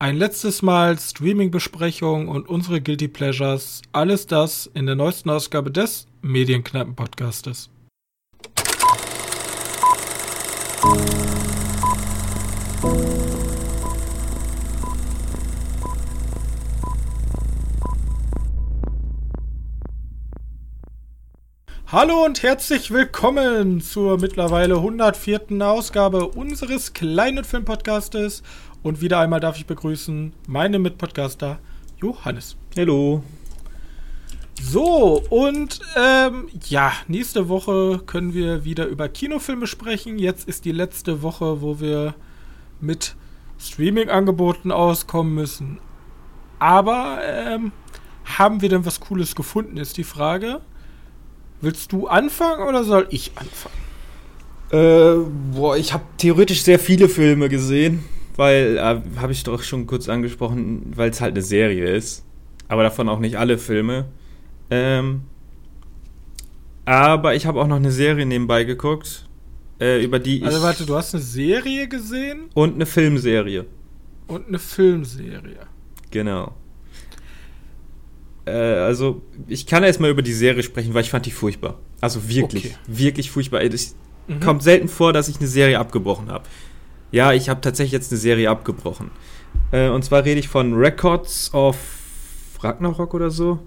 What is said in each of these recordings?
Ein letztes Mal Streaming-Besprechung und unsere Guilty Pleasures. Alles das in der neuesten Ausgabe des Medienkneipen-Podcastes. Hallo und herzlich willkommen zur mittlerweile 104. Ausgabe unseres kleinen Filmpodcastes. Und wieder einmal darf ich begrüßen meine Mitpodcaster Johannes. Hallo. So, und ähm, ja, nächste Woche können wir wieder über Kinofilme sprechen. Jetzt ist die letzte Woche, wo wir mit Streaming-Angeboten auskommen müssen. Aber ähm, haben wir denn was Cooles gefunden, ist die Frage. Willst du anfangen oder soll ich anfangen? Äh, boah, ich habe theoretisch sehr viele Filme gesehen weil, äh, habe ich doch schon kurz angesprochen, weil es halt eine Serie ist. Aber davon auch nicht alle Filme. Ähm, aber ich habe auch noch eine Serie nebenbei geguckt, äh, über die ich. Also warte, du hast eine Serie gesehen? Und eine Filmserie. Und eine Filmserie. Genau. Äh, also, ich kann erst mal über die Serie sprechen, weil ich fand die furchtbar. Also wirklich, okay. wirklich furchtbar. Es mhm. kommt selten vor, dass ich eine Serie abgebrochen habe. Ja, ich habe tatsächlich jetzt eine Serie abgebrochen. Äh, und zwar rede ich von Records of Ragnarok oder so.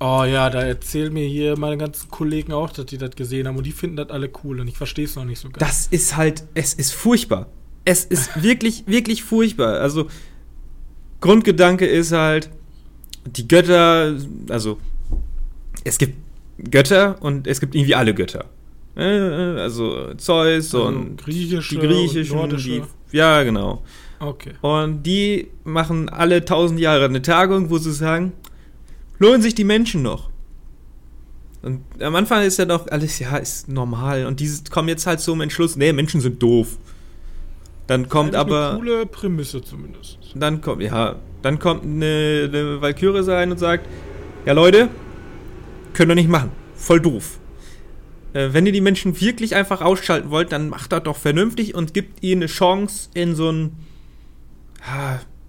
Oh ja, da erzählen mir hier meine ganzen Kollegen auch, dass die das gesehen haben und die finden das alle cool und ich verstehe es noch nicht so ganz. Das ist halt, es ist furchtbar. Es ist wirklich, wirklich furchtbar. Also, Grundgedanke ist halt, die Götter, also, es gibt Götter und es gibt irgendwie alle Götter. Äh, also Zeus also und griechische die griechischen, und die, ja genau. Okay. Und die machen alle tausend Jahre eine Tagung, wo sie sagen, lohnen sich die Menschen noch? Und am Anfang ist ja doch alles, ja, ist normal. Und die kommen jetzt halt zum Entschluss, nee, Menschen sind doof. Dann kommt aber. Eine coole Prämisse zumindest. Dann kommt, ja, dann kommt eine, eine Valkyrie rein und sagt, ja Leute, können wir nicht machen. Voll doof. Äh, wenn ihr die Menschen wirklich einfach ausschalten wollt, dann macht das doch vernünftig und gibt ihnen eine Chance in so ein,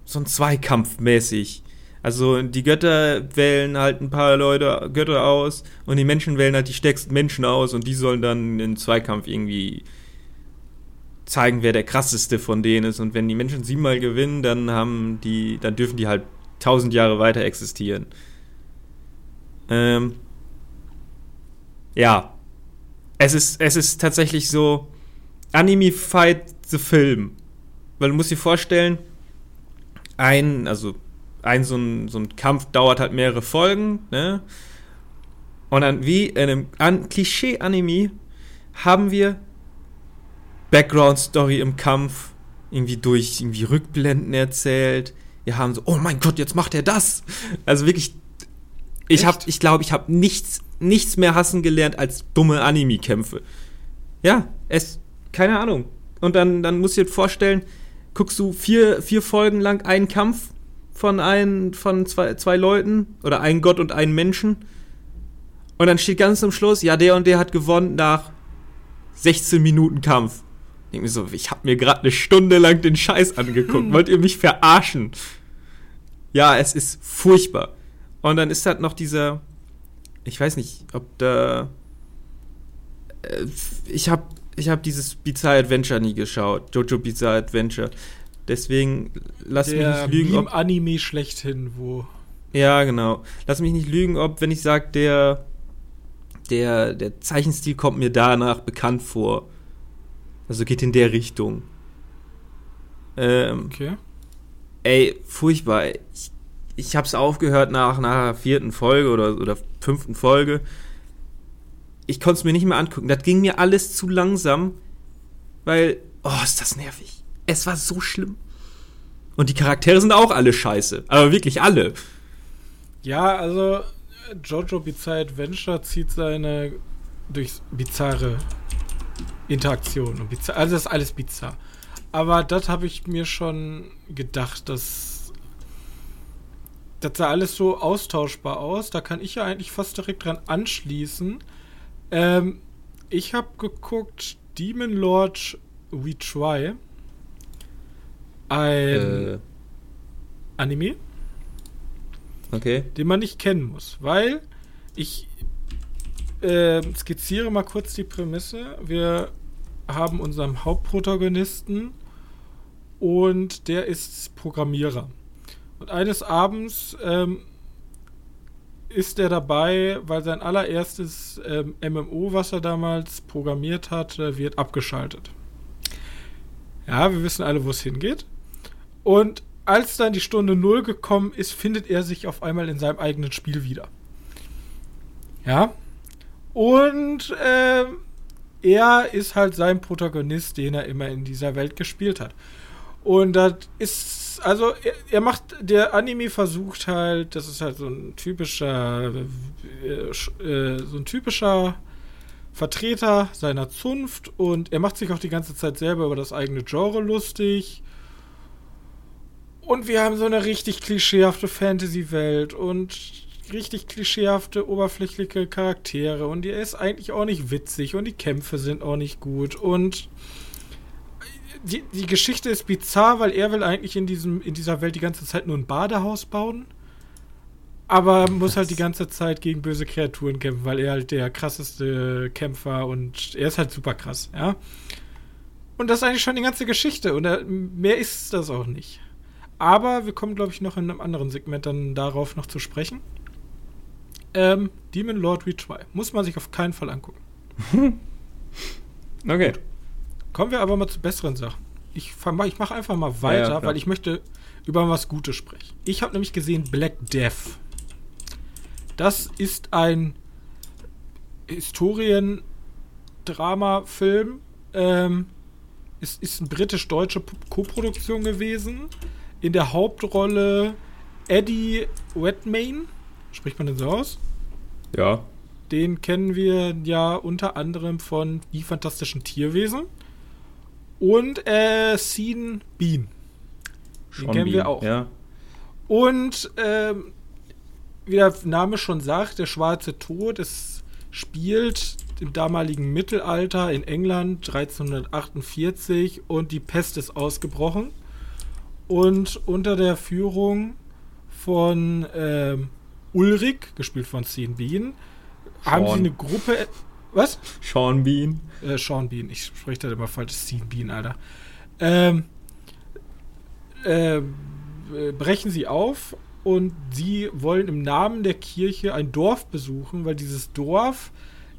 so ein Zweikampf mäßig. Also die Götter wählen halt ein paar Leute, Götter aus und die Menschen wählen halt die stärksten Menschen aus und die sollen dann in Zweikampf irgendwie zeigen, wer der krasseste von denen ist. Und wenn die Menschen siebenmal gewinnen, dann haben die, dann dürfen die halt tausend Jahre weiter existieren. Ähm, ja, es ist, es ist tatsächlich so Anime-Fight the Film. Weil du musst dir vorstellen, ein, also ein so ein, so ein Kampf dauert halt mehrere Folgen, ne? Und dann wie in einem An Klischee-Anime haben wir Background-Story im Kampf irgendwie durch irgendwie Rückblenden erzählt. Wir haben so, oh mein Gott, jetzt macht er das. Also wirklich, ich habe, ich glaube, ich habe nichts nichts mehr hassen gelernt als dumme Anime-Kämpfe. Ja, es, keine Ahnung. Und dann, dann musst du dir vorstellen, guckst du vier, vier Folgen lang einen Kampf von ein, von zwei, zwei Leuten oder ein Gott und einen Menschen. Und dann steht ganz zum Schluss, ja, der und der hat gewonnen nach 16 Minuten Kampf. Ich denke mir so, ich habe mir gerade eine Stunde lang den Scheiß angeguckt. Wollt ihr mich verarschen? Ja, es ist furchtbar. Und dann ist halt noch dieser, ich weiß nicht, ob da. Äh, ich habe ich hab dieses Bizarre Adventure nie geschaut. Jojo Bizarre Adventure. Deswegen lass Der mich nicht lügen. Ob Anime schlechthin, wo. Ja, genau. Lass mich nicht lügen, ob, wenn ich sage, der, der, der Zeichenstil kommt mir danach bekannt vor. Also geht in der Richtung. Ähm, okay. Ey, furchtbar. Ich ich habe es aufgehört nach einer vierten Folge oder, oder fünften Folge. Ich konnte es mir nicht mehr angucken. Das ging mir alles zu langsam, weil, oh, ist das nervig. Es war so schlimm. Und die Charaktere sind auch alle scheiße. Aber wirklich alle. Ja, also Jojo Bizarre Adventure zieht seine durch bizarre Interaktion. Und bizarre, also das ist alles bizarr. Aber das habe ich mir schon gedacht, dass das sah alles so austauschbar aus. Da kann ich ja eigentlich fast direkt dran anschließen. Ähm, ich habe geguckt Demon Lord We Try. Ein. Äh, Anime. Okay. Den man nicht kennen muss, weil ich äh, skizziere mal kurz die Prämisse. Wir haben unseren Hauptprotagonisten und der ist Programmierer. Und eines Abends ähm, ist er dabei, weil sein allererstes ähm, MMO, was er damals programmiert hat, äh, wird abgeschaltet. Ja, wir wissen alle, wo es hingeht. Und als dann die Stunde Null gekommen ist, findet er sich auf einmal in seinem eigenen Spiel wieder. Ja. Und äh, er ist halt sein Protagonist, den er immer in dieser Welt gespielt hat. Und das ist, also er, er, macht, der Anime versucht halt, das ist halt so ein typischer, äh, äh, so ein typischer Vertreter seiner Zunft und er macht sich auch die ganze Zeit selber über das eigene Genre lustig. Und wir haben so eine richtig klischeehafte Fantasy-Welt und richtig klischeehafte, oberflächliche Charaktere und er ist eigentlich auch nicht witzig und die Kämpfe sind auch nicht gut und die, die Geschichte ist bizarr, weil er will eigentlich in, diesem, in dieser Welt die ganze Zeit nur ein Badehaus bauen. Aber muss halt die ganze Zeit gegen böse Kreaturen kämpfen, weil er halt der krasseste Kämpfer und er ist halt super krass, ja. Und das ist eigentlich schon die ganze Geschichte und er, mehr ist das auch nicht. Aber wir kommen, glaube ich, noch in einem anderen Segment dann darauf noch zu sprechen. Ähm, Demon Lord Retry. Muss man sich auf keinen Fall angucken. okay. Gut. Kommen wir aber mal zu besseren Sachen. Ich, ich mache einfach mal weiter, ja, weil ich möchte über was Gutes sprechen. Ich habe nämlich gesehen Black Death. Das ist ein Historien-Drama-Film. Ähm, es ist eine britisch-deutsche Koproduktion gewesen. In der Hauptrolle Eddie Redmayne. Spricht man den so aus? Ja. Den kennen wir ja unter anderem von Die Fantastischen Tierwesen. Und äh, Sean Bean. Den kennen Bean, wir auch. Ja. Und ähm, wie der Name schon sagt, der Schwarze Tod, es spielt im damaligen Mittelalter in England 1348 und die Pest ist ausgebrochen. Und unter der Führung von ähm, Ulrich, gespielt von Sean Bean, Sean. haben sie eine Gruppe. Was? Sean Bean. Äh, Sean Bean. Ich spreche da immer falsch. Sean Bean, Alter. Ähm, äh, brechen sie auf und sie wollen im Namen der Kirche ein Dorf besuchen, weil dieses Dorf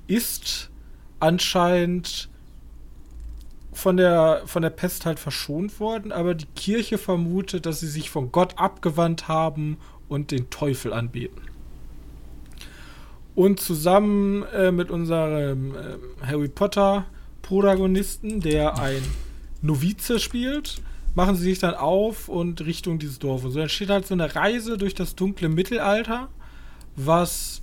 ist anscheinend von der, von der Pest halt verschont worden, aber die Kirche vermutet, dass sie sich von Gott abgewandt haben und den Teufel anbeten. Und zusammen äh, mit unserem äh, Harry Potter Protagonisten, der ein Novize spielt, machen sie sich dann auf und Richtung dieses Dorf. Und so entsteht halt so eine Reise durch das dunkle Mittelalter, was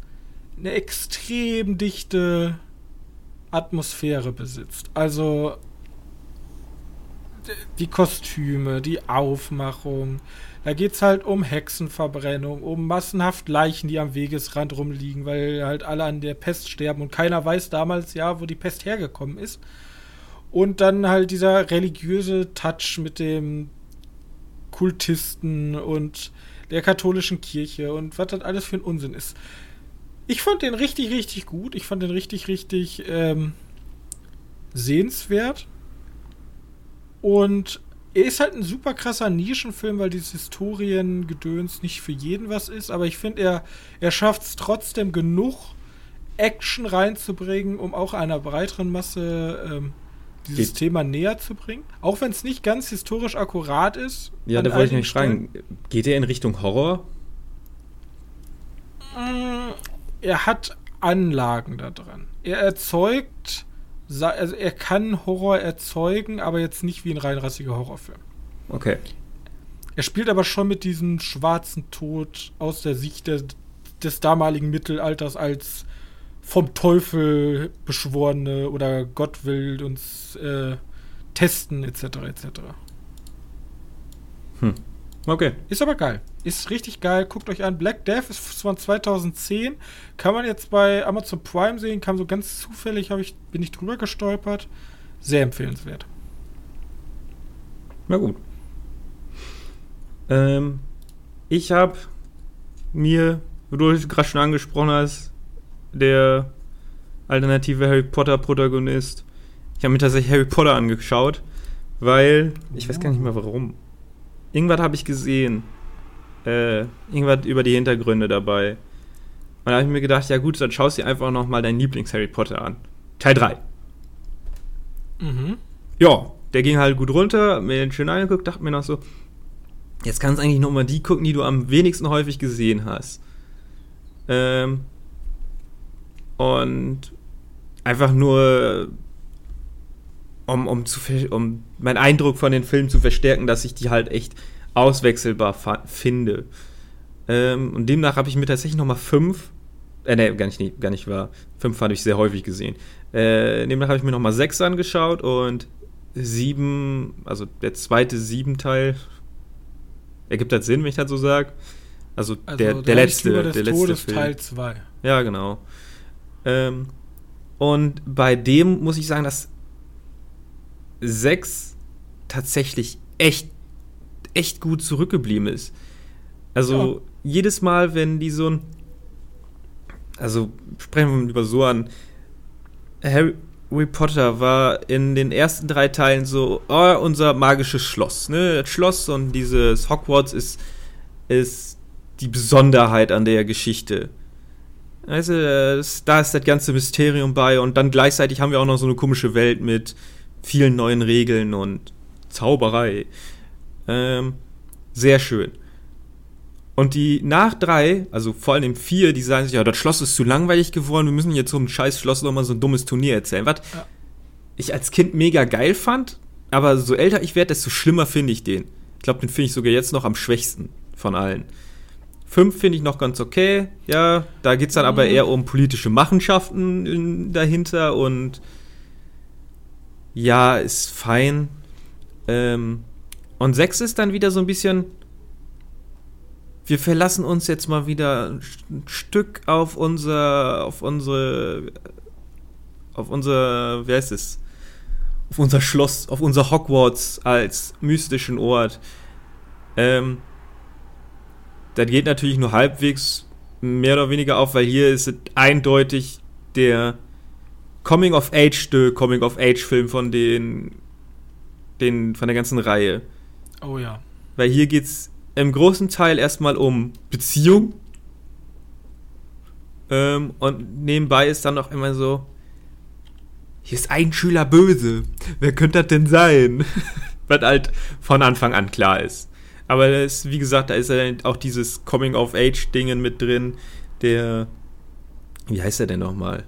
eine extrem dichte Atmosphäre besitzt. Also die Kostüme, die Aufmachung, da geht es halt um Hexenverbrennung, um massenhaft Leichen, die am Wegesrand rumliegen, weil halt alle an der Pest sterben und keiner weiß damals ja, wo die Pest hergekommen ist. Und dann halt dieser religiöse Touch mit dem Kultisten und der katholischen Kirche und was das alles für ein Unsinn ist. Ich fand den richtig, richtig gut. Ich fand den richtig, richtig ähm, sehenswert. Und er ist halt ein super krasser Nischenfilm, weil dieses Historiengedöns nicht für jeden was ist. Aber ich finde, er, er schafft es trotzdem genug, Action reinzubringen, um auch einer breiteren Masse ähm, dieses Geht. Thema näher zu bringen. Auch wenn es nicht ganz historisch akkurat ist. Ja, da wollte ich mich fragen, geht er in Richtung Horror? Mm, er hat Anlagen da dran. Er erzeugt also er kann Horror erzeugen, aber jetzt nicht wie ein reinrassiger Horrorfilm. Okay. Er spielt aber schon mit diesem schwarzen Tod aus der Sicht der, des damaligen Mittelalters als vom Teufel beschworene oder Gott will uns äh, testen, etc. etc. Hm. Okay. Ist aber geil. Ist richtig geil. Guckt euch an. Black Death ist von 2010. Kann man jetzt bei Amazon Prime sehen. Kam so ganz zufällig, ich, bin ich drüber gestolpert. Sehr empfehlenswert. Na gut. Ähm, ich habe mir, wie du gerade schon angesprochen hast, der alternative Harry Potter Protagonist. Ich habe mir tatsächlich Harry Potter angeschaut, weil ich weiß gar nicht mehr warum. Irgendwas habe ich gesehen. Äh, irgendwas über die Hintergründe dabei. Und da habe ich mir gedacht, ja gut, dann schaust du dir einfach noch mal deinen Lieblings-Harry Potter an. Teil 3. Mhm. Ja, der ging halt gut runter, mir den schön angeguckt, dachte mir noch so, jetzt kannst du eigentlich noch mal die gucken, die du am wenigsten häufig gesehen hast. Ähm, und einfach nur, um, um, zu, um meinen Eindruck von den Filmen zu verstärken, dass ich die halt echt auswechselbar finde. Ähm, und demnach habe ich mir tatsächlich nochmal fünf, äh, ne, gar nicht, nee, gar nicht wahr, fünf fand ich sehr häufig gesehen. Äh, demnach habe ich mir nochmal sechs angeschaut und sieben, also der zweite sieben Teil, ergibt das Sinn, wenn ich das so sage? Also, also, der, der letzte, der letzte Todes Film. Teil 2. Ja, genau. Ähm, und bei dem muss ich sagen, dass 6 tatsächlich echt, echt gut zurückgeblieben ist. Also ja. jedes Mal, wenn die so ein. Also sprechen wir über so an. Harry Potter war in den ersten drei Teilen so, oh, unser magisches Schloss. Ne? Das Schloss und dieses Hogwarts ist, ist die Besonderheit an der Geschichte. Also, da ist das ganze Mysterium bei und dann gleichzeitig haben wir auch noch so eine komische Welt mit vielen neuen Regeln und Zauberei. Ähm, sehr schön. Und die nach drei, also vor allem vier, die sagen sich, ja, das Schloss ist zu langweilig geworden, wir müssen jetzt so ein scheiß Schloss nochmal so ein dummes Turnier erzählen. Was ja. ich als Kind mega geil fand, aber so älter ich werde, desto schlimmer finde ich den. Ich glaube, den finde ich sogar jetzt noch am schwächsten von allen. 5 finde ich noch ganz okay. Ja, da geht es dann mhm. aber eher um politische Machenschaften in, dahinter und ja, ist fein. Ähm, und 6 ist dann wieder so ein bisschen. Wir verlassen uns jetzt mal wieder ein Stück auf unser, auf unsere, auf unser, wie heißt es? Auf unser Schloss, auf unser Hogwarts als mystischen Ort. Ähm, das geht natürlich nur halbwegs mehr oder weniger auf, weil hier ist eindeutig der Coming-of-Age-Stück, Coming-of-Age-Film von den, den, von der ganzen Reihe. Oh ja. Weil hier geht es im großen Teil erstmal um Beziehung. Ähm, und nebenbei ist dann noch immer so, hier ist ein Schüler böse. Wer könnte das denn sein? Was halt von Anfang an klar ist. Aber das, wie gesagt, da ist ja auch dieses Coming-of-Age-Dingen mit drin, der. Wie heißt der denn nochmal?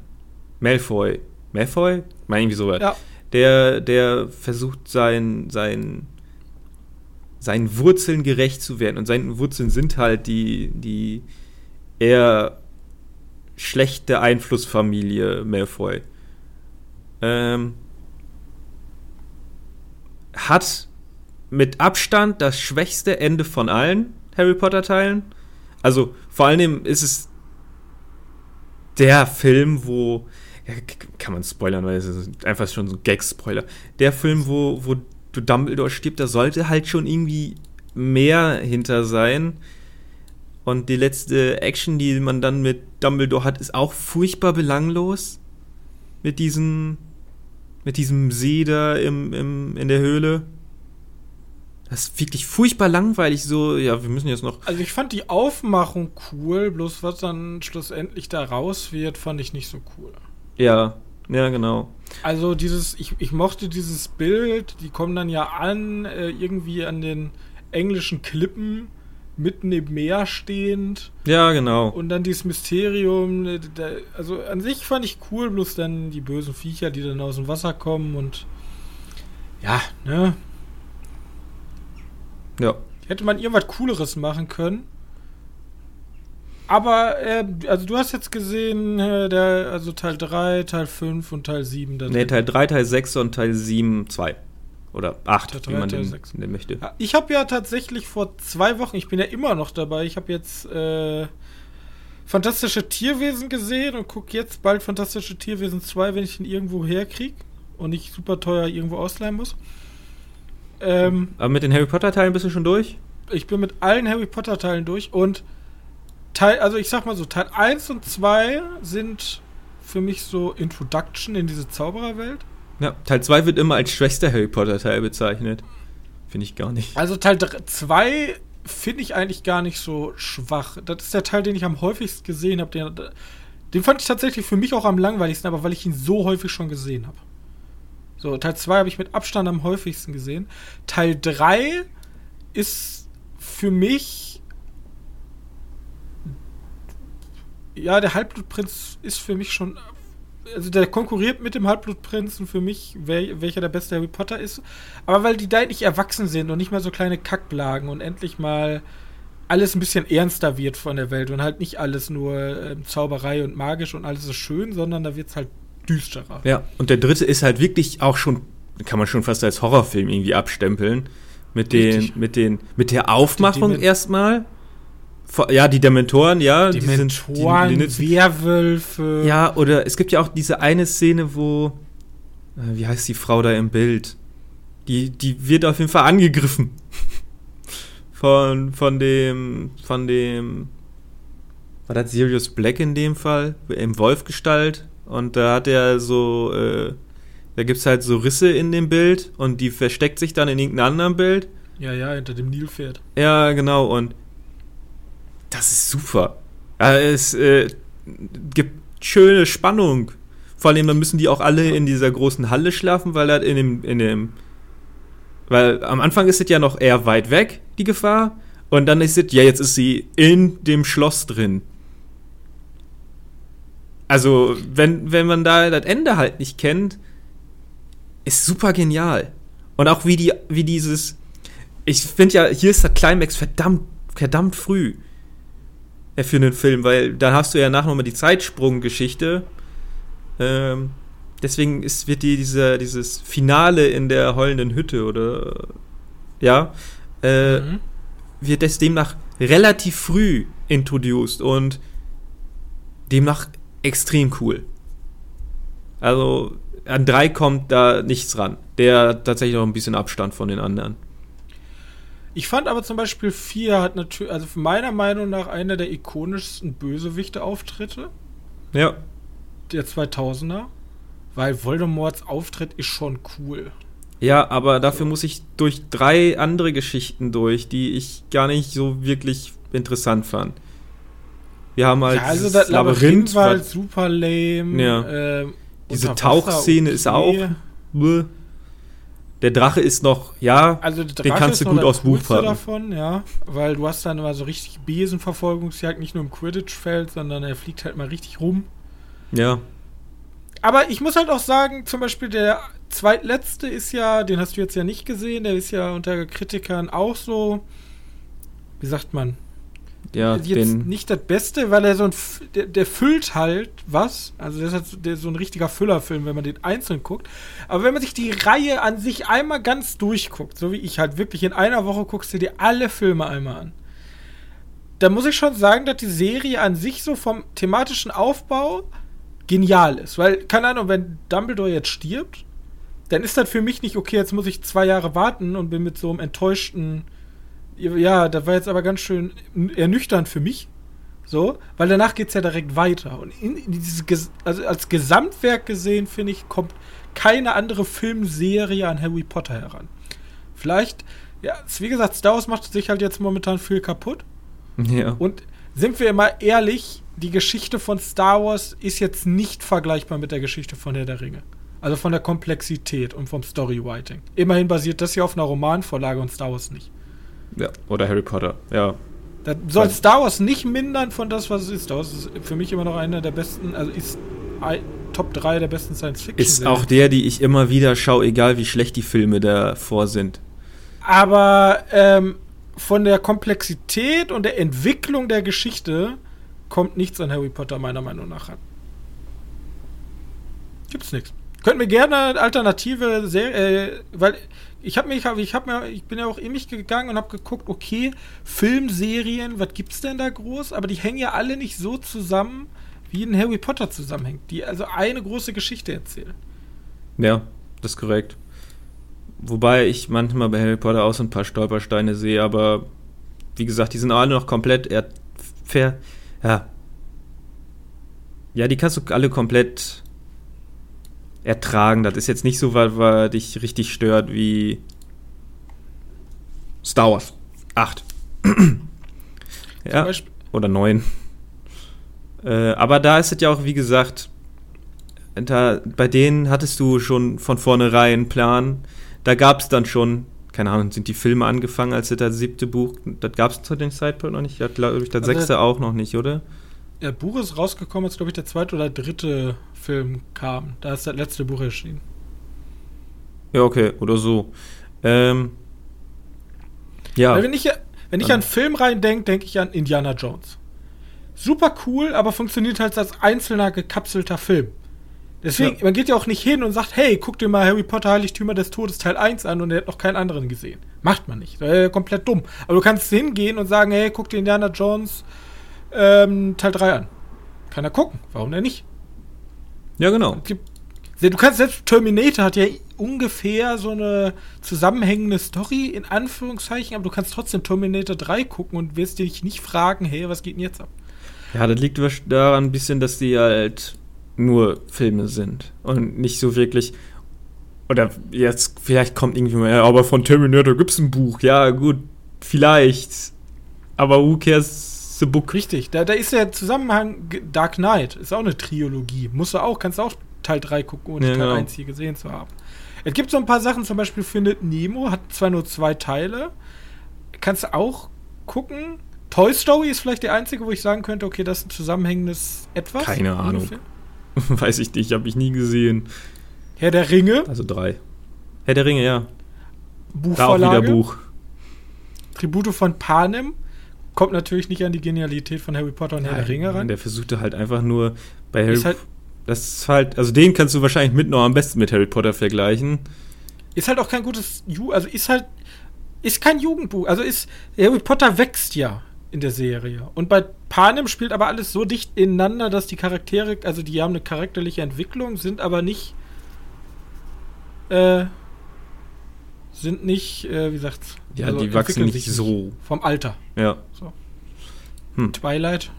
Malfoy. Malfoy? Mal irgendwie sowas. Ja. Der, der versucht, sein, sein, seinen Wurzeln gerecht zu werden. Und seine Wurzeln sind halt die, die eher schlechte Einflussfamilie Malfoy. Ähm, hat mit Abstand das schwächste Ende von allen Harry Potter Teilen. Also vor allem ist es der Film, wo ja, kann man spoilern, weil es ist einfach schon so ein Gag-Spoiler. Der Film, wo, wo du Dumbledore stirbt, da sollte halt schon irgendwie mehr hinter sein. Und die letzte Action, die man dann mit Dumbledore hat, ist auch furchtbar belanglos. Mit diesem, mit diesem See da im, im, in der Höhle. Das ist wirklich furchtbar langweilig, so, ja, wir müssen jetzt noch. Also ich fand die Aufmachung cool, bloß was dann schlussendlich da raus wird, fand ich nicht so cool. Ja, ja, genau. Also dieses, ich, ich mochte dieses Bild, die kommen dann ja an, äh, irgendwie an den englischen Klippen, mitten im Meer stehend. Ja, genau. Und dann dieses Mysterium, äh, da, also an sich fand ich cool, bloß dann die bösen Viecher, die dann aus dem Wasser kommen und ja, ne, ja. Hätte man irgendwas Cooleres machen können. Aber, äh, also du hast jetzt gesehen, äh, der, also Teil 3, Teil 5 und Teil 7. Ne, Teil 3, Teil 6 und Teil 7, 2. Oder 8, Teil 3, wie man Teil den, 6. den möchte. Ich habe ja tatsächlich vor zwei Wochen, ich bin ja immer noch dabei, ich habe jetzt äh, Fantastische Tierwesen gesehen und gucke jetzt bald Fantastische Tierwesen 2, wenn ich ihn irgendwo herkriege und nicht super teuer irgendwo ausleihen muss. Ähm, Aber mit den Harry Potter-Teilen bist du schon durch? ich bin mit allen Harry Potter Teilen durch und Teil, also ich sag mal so, Teil 1 und 2 sind für mich so Introduction in diese Zaubererwelt. Ja, Teil 2 wird immer als schwächster Harry Potter Teil bezeichnet. Finde ich gar nicht. Also Teil 2 finde ich eigentlich gar nicht so schwach. Das ist der Teil, den ich am häufigsten gesehen habe. Den, den fand ich tatsächlich für mich auch am langweiligsten, aber weil ich ihn so häufig schon gesehen habe. So, Teil 2 habe ich mit Abstand am häufigsten gesehen. Teil 3 ist für mich. Ja, der Halbblutprinz ist für mich schon. Also der konkurriert mit dem Halbblutprinzen für mich, wer, welcher der beste Harry Potter ist. Aber weil die da nicht erwachsen sind und nicht mehr so kleine Kackblagen und endlich mal alles ein bisschen ernster wird von der Welt und halt nicht alles nur äh, Zauberei und magisch und alles ist schön, sondern da wird es halt düsterer. Ja, und der dritte ist halt wirklich auch schon, kann man schon fast als Horrorfilm irgendwie abstempeln. Mit den, mit den, mit der Aufmachung erstmal. Ja, die Dementoren, ja. Dementoren, die sind, die, die, Werwölfe. Ja, oder es gibt ja auch diese eine Szene, wo, äh, wie heißt die Frau da im Bild? Die, die wird auf jeden Fall angegriffen. von, von dem, von dem, war das Sirius Black in dem Fall? Im Wolfgestalt. Und da hat er so, äh, da gibt es halt so Risse in dem Bild und die versteckt sich dann in irgendeinem anderen Bild. Ja, ja, hinter dem Nilpferd. Ja, genau. Und das ist super. Es äh, gibt schöne Spannung. Vor allem, dann müssen die auch alle in dieser großen Halle schlafen, weil er in dem, in dem, weil am Anfang ist es ja noch eher weit weg, die Gefahr. Und dann ist es, ja, jetzt ist sie in dem Schloss drin. Also, wenn, wenn man da das Ende halt nicht kennt, ist super genial. Und auch wie die, wie dieses. Ich finde ja, hier ist der Climax verdammt, verdammt früh für einen Film, weil dann hast du ja nachher nochmal die Zeitsprunggeschichte. Ähm, deswegen ist, wird die, dieser, dieses Finale in der heulenden Hütte oder ja, äh, mhm. wird das demnach relativ früh introduced und demnach extrem cool. Also an drei kommt da nichts ran. Der hat tatsächlich noch ein bisschen Abstand von den anderen. Ich fand aber zum Beispiel 4 hat natürlich, also meiner Meinung nach einer der ikonischsten Bösewichte-Auftritte. Ja. Der 2000er. Weil Voldemorts Auftritt ist schon cool. Ja, aber dafür muss ich durch drei andere Geschichten durch, die ich gar nicht so wirklich interessant fand. Wir haben halt ja, also das Labyrinth, war halt super lame. Ja. Äh, Diese Tauchszene ist auch. Der Drache ist noch, ja, also den kannst du gut aus Buch packen. davon, ja, weil du hast dann immer so richtig Besenverfolgungsjagd, nicht nur im Quidditch-Feld, sondern er fliegt halt mal richtig rum. Ja. Aber ich muss halt auch sagen, zum Beispiel der zweitletzte ist ja, den hast du jetzt ja nicht gesehen, der ist ja unter Kritikern auch so, wie sagt man, ja, jetzt den nicht das Beste, weil er so ein, der, der füllt halt was. Also das ist halt der, so ein richtiger Füllerfilm, wenn man den einzeln guckt. Aber wenn man sich die Reihe an sich einmal ganz durchguckt, so wie ich halt wirklich in einer Woche guckst du dir alle Filme einmal an. Da muss ich schon sagen, dass die Serie an sich so vom thematischen Aufbau genial ist. Weil, keine Ahnung, wenn Dumbledore jetzt stirbt, dann ist das für mich nicht okay, jetzt muss ich zwei Jahre warten und bin mit so einem enttäuschten ja, das war jetzt aber ganz schön ernüchternd für mich. So, weil danach geht es ja direkt weiter. Und in, in dieses, also als Gesamtwerk gesehen, finde ich, kommt keine andere Filmserie an Harry Potter heran. Vielleicht, ja, wie gesagt, Star Wars macht sich halt jetzt momentan viel kaputt. Ja. Und sind wir immer ehrlich, die Geschichte von Star Wars ist jetzt nicht vergleichbar mit der Geschichte von Herr der Ringe. Also von der Komplexität und vom Storywriting. Immerhin basiert das hier auf einer Romanvorlage und Star Wars nicht. Ja, oder Harry Potter, ja. Das soll Star Wars nicht mindern von das, was es ist. Star Wars ist für mich immer noch einer der besten, also ist Top 3 der besten Science Fiction. Ist auch der, die ich immer wieder schaue, egal wie schlecht die Filme davor sind. Aber ähm, von der Komplexität und der Entwicklung der Geschichte kommt nichts an Harry Potter meiner Meinung nach ran. Gibt's nichts. Könnten wir gerne alternative Serie, äh, weil ich habe mich, ich habe mir, ich bin ja auch in mich gegangen und habe geguckt, okay, Filmserien, was gibt's denn da groß? Aber die hängen ja alle nicht so zusammen, wie ein Harry Potter zusammenhängt, die also eine große Geschichte erzählen. Ja, das ist korrekt. Wobei ich manchmal bei Harry Potter auch so ein paar Stolpersteine sehe, aber wie gesagt, die sind alle noch komplett fair. Ja. Ja, die kannst du alle komplett ertragen. Das ist jetzt nicht so, weil, weil dich richtig stört wie Star Wars 8. ja. Oder 9. Äh, aber da ist es ja auch, wie gesagt, da, bei denen hattest du schon von vornherein einen Plan. Da gab es dann schon, keine Ahnung, sind die Filme angefangen als das siebte Buch? Das gab es zu dem Zeitpunkt noch nicht. Ja, glaube ich, das also sechste auch noch nicht, oder? Ja, Buch ist rausgekommen, als glaube ich der zweite oder dritte Film kam. Da ist das letzte Buch erschienen. Ja, okay, oder so. Ähm, ja. Weil wenn ich, wenn ich an Film rein denke, denke ich an Indiana Jones. Super cool, aber funktioniert halt als einzelner gekapselter Film. Deswegen, ja. man geht ja auch nicht hin und sagt, hey, guck dir mal Harry Potter Heiligtümer des Todes Teil 1 an und er hat noch keinen anderen gesehen. Macht man nicht. Das ist komplett dumm. Aber du kannst hingehen und sagen, hey, guck dir Indiana Jones ähm, Teil 3 an. Kann er gucken. Warum denn nicht? Ja, genau. Du kannst selbst Terminator hat ja ungefähr so eine zusammenhängende Story, in Anführungszeichen, aber du kannst trotzdem Terminator 3 gucken und wirst dich nicht fragen, hey, was geht denn jetzt ab? Ja, das liegt daran ein bisschen, dass die halt nur Filme sind und nicht so wirklich. Oder jetzt, vielleicht kommt irgendwie mal, ja, aber von Terminator gibt es ein Buch. Ja, gut, vielleicht. Aber who cares the book? Richtig, da, da ist der Zusammenhang Dark Knight, ist auch eine Trilogie. Musst du auch, kannst du auch Teil 3 gucken, ohne ja, Teil genau. 1 hier gesehen zu haben. Es gibt so ein paar Sachen, zum Beispiel findet Nemo, hat zwar nur zwei Teile. Kannst du auch gucken. Toy Story ist vielleicht der einzige, wo ich sagen könnte, okay, das ist ein zusammenhängendes etwas. Keine Ahnung. Weiß ich nicht, habe ich nie gesehen. Herr der Ringe. Also drei. Herr der Ringe, ja. Buchvorlage. Da auch wieder Buch. Tribute von Panem. Kommt natürlich nicht an die Genialität von Harry Potter und Nein, Herr der Ringe ran. Der versuchte halt einfach nur bei Harry halt das ist halt, also den kannst du wahrscheinlich mit noch am besten mit Harry Potter vergleichen. Ist halt auch kein gutes, Ju also ist halt, ist kein Jugendbuch. Also ist, Harry Potter wächst ja in der Serie. Und bei Panem spielt aber alles so dicht ineinander, dass die Charaktere, also die haben eine charakterliche Entwicklung, sind aber nicht, äh, sind nicht, äh, wie sagt's? Ja, also die wachsen nicht so. Vom Alter. Ja. So. Hm. Twilight.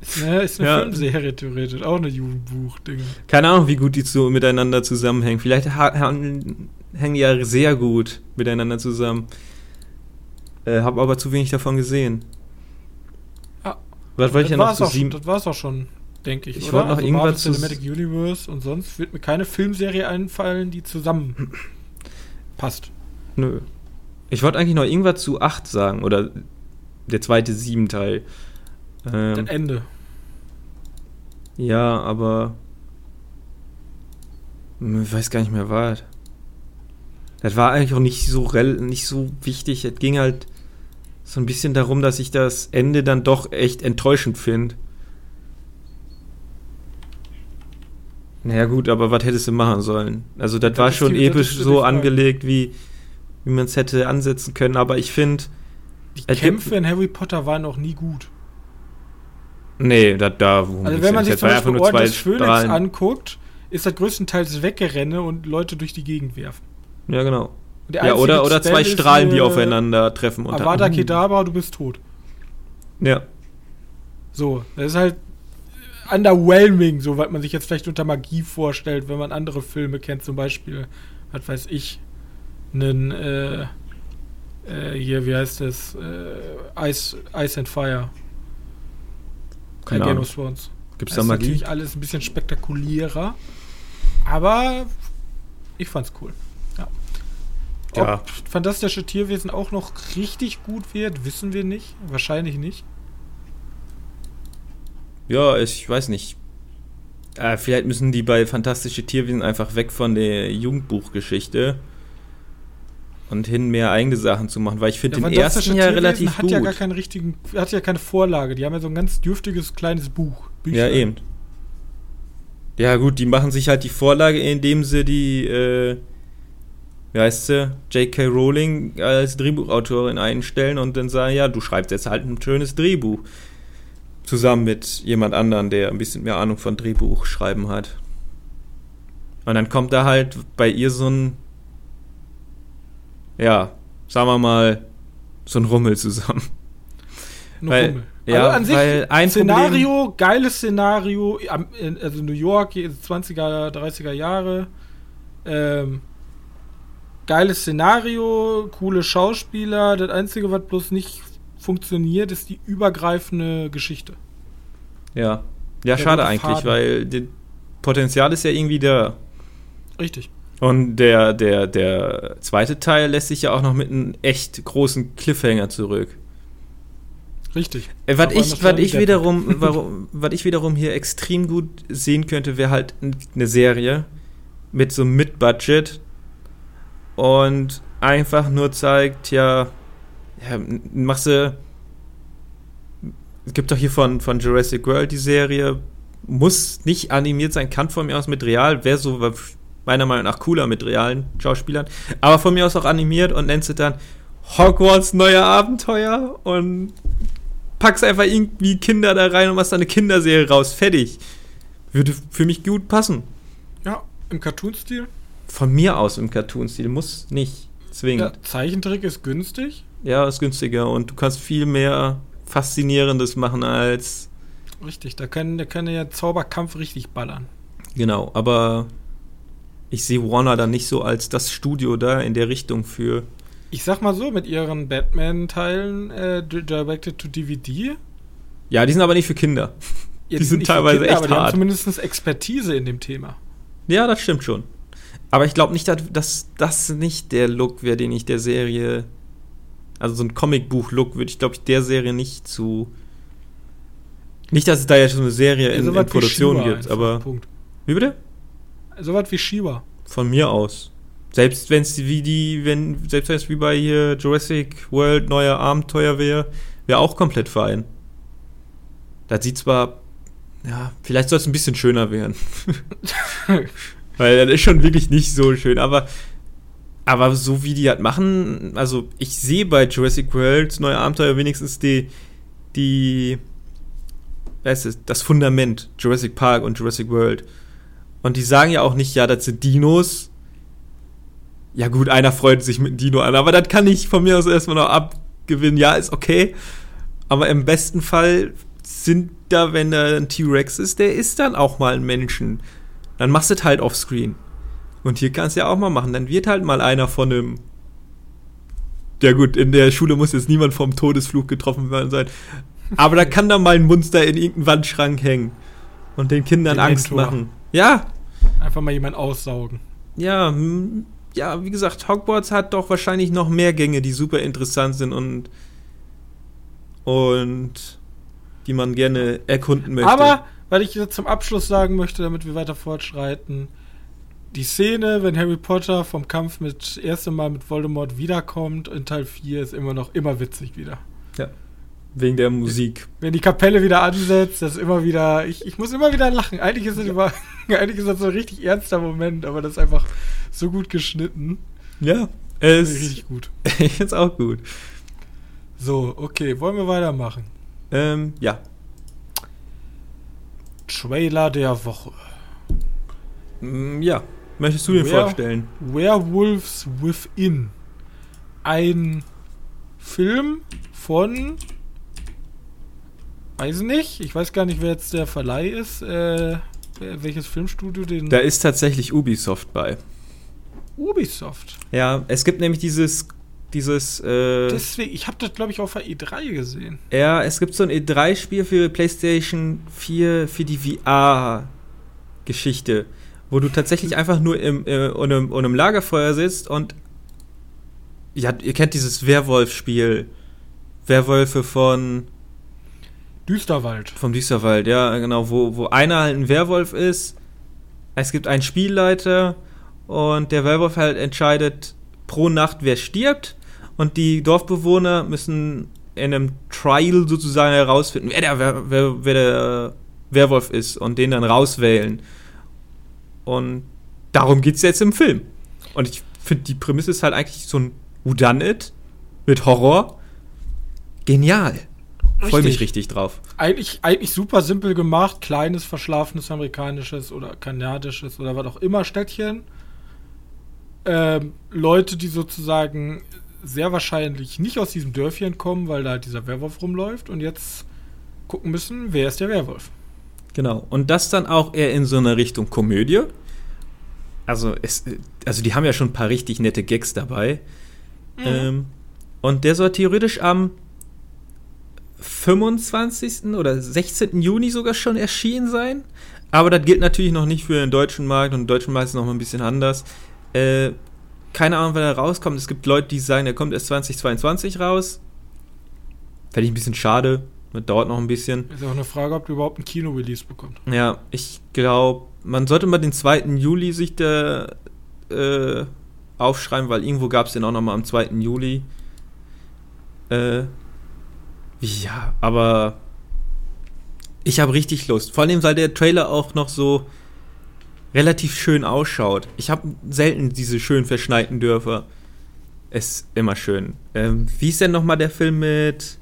Ist eine, ist eine ja. Filmserie theoretisch, auch eine Jugendbuch-Ding. Keine Ahnung, wie gut die so miteinander zusammenhängen. Vielleicht hängen die ja sehr gut miteinander zusammen. Äh, hab aber zu wenig davon gesehen. Ah, Was wollte ich ja noch zu sieben? Das war's auch schon, denke ich. Ich wollte noch also irgendwas zu Cinematic Universe und sonst wird mir keine Filmserie einfallen, die zusammen passt. Nö. Ich wollte eigentlich noch irgendwas zu 8 sagen oder der zweite sieben Teil. Ähm, das Ende. Ja, aber. Ich weiß gar nicht mehr was. Das war eigentlich auch nicht so, nicht so wichtig. Es ging halt so ein bisschen darum, dass ich das Ende dann doch echt enttäuschend finde. Naja, gut, aber was hättest du machen sollen? Also, das, das war schon die, episch so angelegt, wie, wie man es hätte ansetzen können, aber ich finde. Die Kämpfe in Harry Potter waren auch nie gut. Nee, da, da Also wenn man sich zum Beispiel Orden des Phönix Strahlen. anguckt, ist das größtenteils Weggerenne und Leute durch die Gegend werfen. Ja, genau. Ja, oder, oder zwei Strahlen, die aufeinander treffen. Und Avada Kedavra, du bist tot. Ja. So, das ist halt underwhelming, so was man sich jetzt vielleicht unter Magie vorstellt, wenn man andere Filme kennt, zum Beispiel, was weiß ich, einen, äh, äh, hier, wie heißt das, äh, Ice, Ice and Fire. Keine Game of Thrones. Gibt es da Magie? natürlich alles ein bisschen spektakulärer, aber ich fand's cool. Ja. ja. Ob fantastische Tierwesen auch noch richtig gut wird, wissen wir nicht. Wahrscheinlich nicht. Ja, ich weiß nicht. Äh, vielleicht müssen die bei Fantastische Tierwesen einfach weg von der Jugendbuchgeschichte und hin mehr eigene Sachen zu machen, weil ich finde ja, den ersten ja relativ hat gut. ja gar keinen richtigen, hat ja keine Vorlage. Die haben ja so ein ganz dürftiges kleines Buch. Bücher. Ja eben. Ja gut, die machen sich halt die Vorlage, indem sie die, äh, wie heißt sie, J.K. Rowling als Drehbuchautorin einstellen und dann sagen, ja, du schreibst jetzt halt ein schönes Drehbuch zusammen mit jemand anderen, der ein bisschen mehr Ahnung von Drehbuchschreiben hat. Und dann kommt da halt bei ihr so ein ja, sagen wir mal, so ein Rummel zusammen. Ein Weil- Rummel. ja, also an sich, weil ein Szenario, geiles Szenario, also New York, 20er, 30er Jahre. Ähm, geiles Szenario, coole Schauspieler. Das Einzige, was bloß nicht funktioniert, ist die übergreifende Geschichte. Ja. Ja, Der schade eigentlich, Faden. weil das Potenzial ist ja irgendwie da. Richtig. Und der, der, der zweite Teil lässt sich ja auch noch mit einem echt großen Cliffhanger zurück. Richtig. Äh, was ich, was ich wieder- wiederum, warum, was ich wiederum hier extrem gut sehen könnte, wäre halt eine Serie mit so einem Mid-Budget und einfach nur zeigt, ja, ja machst du, es gibt doch hier von, von Jurassic World die Serie, muss nicht animiert sein, kann von mir aus mit real, wäre so meiner Meinung nach cooler mit realen Schauspielern, aber von mir aus auch animiert und nennst du dann Hogwarts neue Abenteuer und packst einfach irgendwie Kinder da rein und machst da eine Kinderserie raus. Fertig. Würde für mich gut passen. Ja, im Cartoon-Stil. Von mir aus im Cartoon-Stil. Muss nicht Ja, zwingend. Zeichentrick ist günstig. Ja. ist günstiger und du kannst viel mehr Faszinierendes machen als. Richtig, da kann, da kann der Zauberkampf richtig ballern. Genau, aber ich sehe Warner dann nicht so als das Studio da in der Richtung für. Ich sag mal so, mit ihren Batman-Teilen äh, di- directed to DVD. Ja, die sind aber nicht für Kinder. Ja, Die sind nicht für teilweise echt aber die haben zumindest Expertise in dem Thema. Ja, das stimmt schon. Aber ich glaube nicht, dass, das nicht der Look wäre, den ich der Serie. Also so ein Comicbuch-Look würde ich, glaube ich, der Serie nicht zu. Nicht, dass es da ja schon eine Serie in, So in Produktion gibt, einfach, aber. Punkt. Wie bitte? So was wie Shiva. Von mir aus. Selbst wenn es wie die, wenn, selbst wenn es wie bei hier Jurassic World neuer Abenteuer wäre, wäre auch komplett fein. Das sieht zwar, ja, vielleicht soll es ein bisschen schöner werden. Weil das ist schon wirklich nicht so schön, aber, aber so wie die das machen, also ich sehe bei Jurassic World neue Abenteuer wenigstens die, die, weißt du, das Fundament, Jurassic Park und Jurassic World. Und die sagen ja auch nicht, ja, das sind Dinos. Ja gut, einer freut sich mit einem Dino an, aber das kann ich von mir aus erstmal noch abgewinnen. Ja, ist okay. Aber im besten Fall sind da, wenn da ein T-Rex ist, der ist dann auch mal ein Menschen. Dann machst du es halt offscreen. Und hier kannst du ja auch mal machen. Dann wird halt mal einer von einem. Ja gut, in der Schule muss jetzt niemand vom Todesflug getroffen worden sein. Aber da kann da mal ein Monster in irgendeinen Wandschrank hängen. Und den Kindern Den Angst Mentor. machen. Ja, Einfach mal jemand aussaugen. ja, hm, ja, wie gesagt, Hogwarts hat doch wahrscheinlich noch mehr Gänge, die super interessant sind und und die man gerne erkunden möchte. Aber, weil ich jetzt zum Abschluss sagen möchte, damit wir weiter fortschreiten, die Szene, wenn Harry Potter vom Kampf mit erste Mal mit Voldemort wiederkommt in Teil 4, ist immer noch immer witzig wieder. Wegen der Musik. Wenn die Kapelle wieder ansetzt, das ist immer wieder. Ich, ich muss immer wieder lachen. Eigentlich ist, das über, eigentlich ist das so ein richtig ernster Moment, aber das ist einfach so gut geschnitten. Ja, es Richtig gut. ich find's auch gut. So, okay, wollen wir weitermachen? Ähm, ja. Trailer der Woche. Mm, Ja, möchtest du den Wer- vorstellen? Werewolves Within. Ein Film von. Weiß nicht. Ich weiß gar nicht, wer jetzt der Verleih ist. Äh, welches Filmstudio den. Da ist tatsächlich Ubisoft bei. Ubisoft. Ja, es gibt nämlich dieses dieses äh, Deswegen, ich habe das, glaube ich, auf der E3 gesehen. Ja, es gibt so ein E3-Spiel für PlayStation 4 für die VR-Geschichte, wo du tatsächlich einfach nur im, äh, unter einem Lagerfeuer sitzt und ja, ihr kennt dieses Werwolf-Spiel. Werwölfe von Düsterwald. vom Düsterwald, ja, genau, wo, wo einer halt ein Werwolf ist. Es gibt einen Spielleiter und der Werwolf halt entscheidet pro Nacht, wer stirbt. Und die Dorfbewohner müssen in einem Trial sozusagen herausfinden, wer der, Wer- wer, wer der Werwolf ist und den dann rauswählen. Und darum geht es jetzt im Film. Und ich finde, die Prämisse ist halt eigentlich so ein Whodunit mit Horror. Genial. Freue mich richtig drauf. Eigentlich, eigentlich super simpel gemacht. Kleines, verschlafenes amerikanisches oder kanadisches oder was auch immer Städtchen. Ähm, Leute, die sozusagen sehr wahrscheinlich nicht aus diesem Dörfchen kommen, weil da dieser Werwolf rumläuft und jetzt gucken müssen, wer ist der Werwolf. Genau. Und das dann auch eher in so einer Richtung Komödie. Also, es, also die haben ja schon ein paar richtig nette Gags dabei. Mhm. Ähm, und der soll theoretisch am 25. oder 16. Juni sogar schon erschienen sein. Aber das gilt natürlich noch nicht für den deutschen Markt und den deutschen Markt ist noch mal ein bisschen anders. Äh, keine Ahnung, wann er rauskommt. Es gibt Leute, die sagen, er kommt erst 2022 raus. Fände ich ein bisschen schade. Das dauert noch ein bisschen. Ist auch eine Frage, ob du überhaupt einen Kino-Release bekommst. Ja, ich glaube, man sollte mal den 2. Juli sich da äh, aufschreiben, weil irgendwo gab es den auch noch mal am 2. Juli. Äh, ja, aber ich habe richtig Lust. Vor allem, weil der Trailer auch noch so relativ schön ausschaut. Ich habe selten diese schön verschneiten Dörfer. Ist immer schön. Ähm, wie ist denn nochmal der Film mit,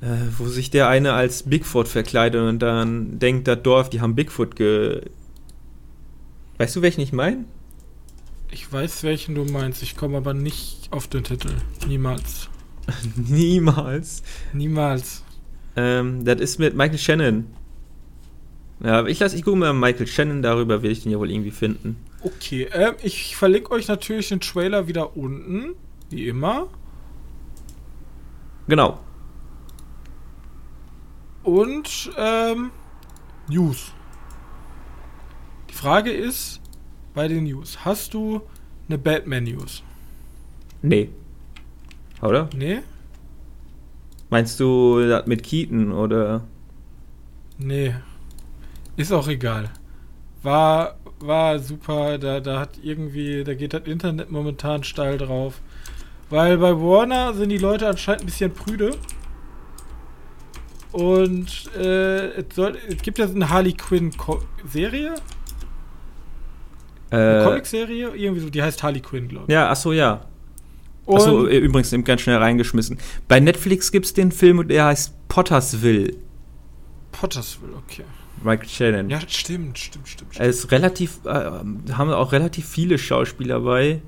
äh, wo sich der eine als Bigfoot verkleidet und dann denkt, das Dorf, die haben Bigfoot ge. Weißt du, welchen ich meine? Ich weiß, welchen du meinst. Ich komme aber nicht auf den Titel. Niemals. Niemals. Niemals. Ähm, das ist mit Michael Shannon. Ja, ich lasse, ich gucke mal Michael Shannon, darüber will ich den ja wohl irgendwie finden. Okay, äh, ich verlinke euch natürlich den Trailer wieder unten, wie immer. Genau. Und ähm, News. Die Frage ist bei den News, hast du eine Batman News? Nee. Oder? Nee? Meinst du das mit Keaton oder? Nee. Ist auch egal. War, war super, da, da hat irgendwie, da geht das Internet momentan steil drauf. Weil bei Warner sind die Leute anscheinend ein bisschen prüde. Und äh, es, soll, es gibt ja eine Harley Quinn Serie. Äh, Comic-Serie, irgendwie so, die heißt Harley Quinn, glaube ich. Ja, achso, ja. Achso, äh, übrigens eben ganz schnell reingeschmissen. Bei Netflix gibt es den Film, der heißt Pottersville. Pottersville, okay. Michael Shannon. Ja, stimmt, stimmt, stimmt. Er ist relativ, äh, haben auch relativ viele Schauspieler bei